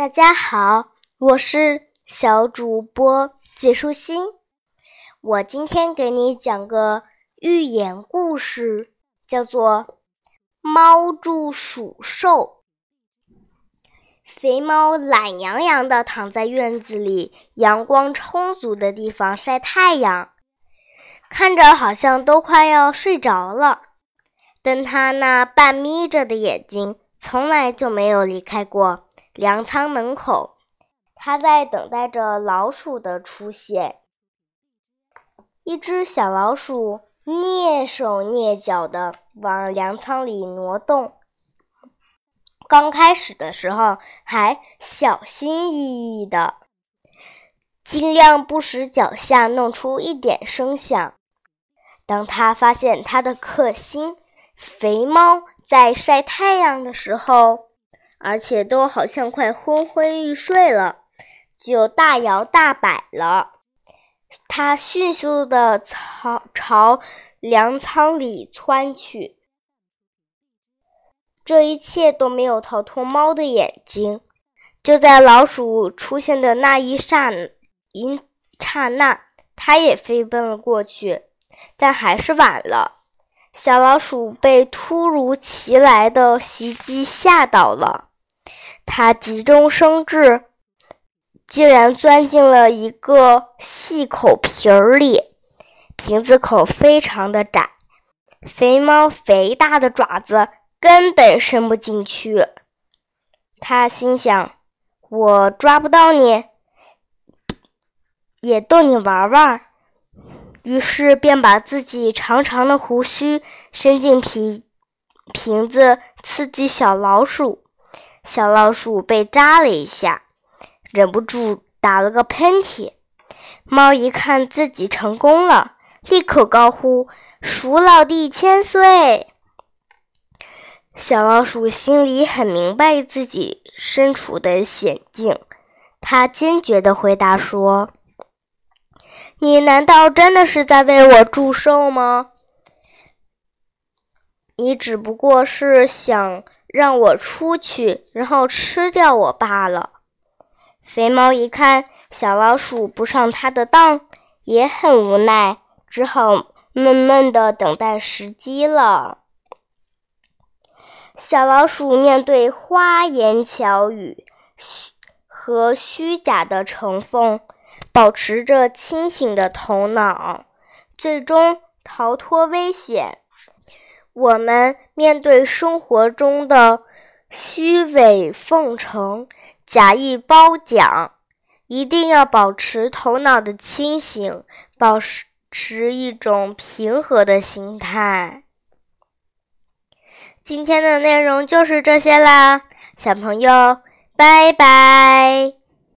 大家好，我是小主播解舒欣。我今天给你讲个寓言故事，叫做《猫捉鼠兽》。肥猫懒洋洋地躺在院子里阳光充足的地方晒太阳，看着好像都快要睡着了。但它那半眯着的眼睛从来就没有离开过。粮仓门口，他在等待着老鼠的出现。一只小老鼠蹑手蹑脚地往粮仓里挪动。刚开始的时候，还小心翼翼的，尽量不使脚下弄出一点声响。当他发现他的克星肥猫在晒太阳的时候，而且都好像快昏昏欲睡了，就大摇大摆了。他迅速的朝朝粮仓里窜去。这一切都没有逃脱猫的眼睛。就在老鼠出现的那一刹一刹那，它也飞奔了过去，但还是晚了。小老鼠被突如其来的袭击吓到了。他急中生智，竟然钻进了一个细口瓶儿里。瓶子口非常的窄，肥猫肥大的爪子根本伸不进去。他心想：“我抓不到你，也逗你玩玩。”于是便把自己长长的胡须伸进瓶瓶子，刺激小老鼠。小老鼠被扎了一下，忍不住打了个喷嚏。猫一看自己成功了，立刻高呼：“鼠老弟千岁！”小老鼠心里很明白自己身处的险境，它坚决地回答说：“你难道真的是在为我祝寿吗？你只不过是想……”让我出去，然后吃掉我罢了。肥猫一看小老鼠不上它的当，也很无奈，只好闷闷的等待时机了。小老鼠面对花言巧语和虚假的成分，保持着清醒的头脑，最终逃脱危险。我们面对生活中的虚伪奉承、假意褒奖，一定要保持头脑的清醒，保持一种平和的心态。今天的内容就是这些啦，小朋友，拜拜。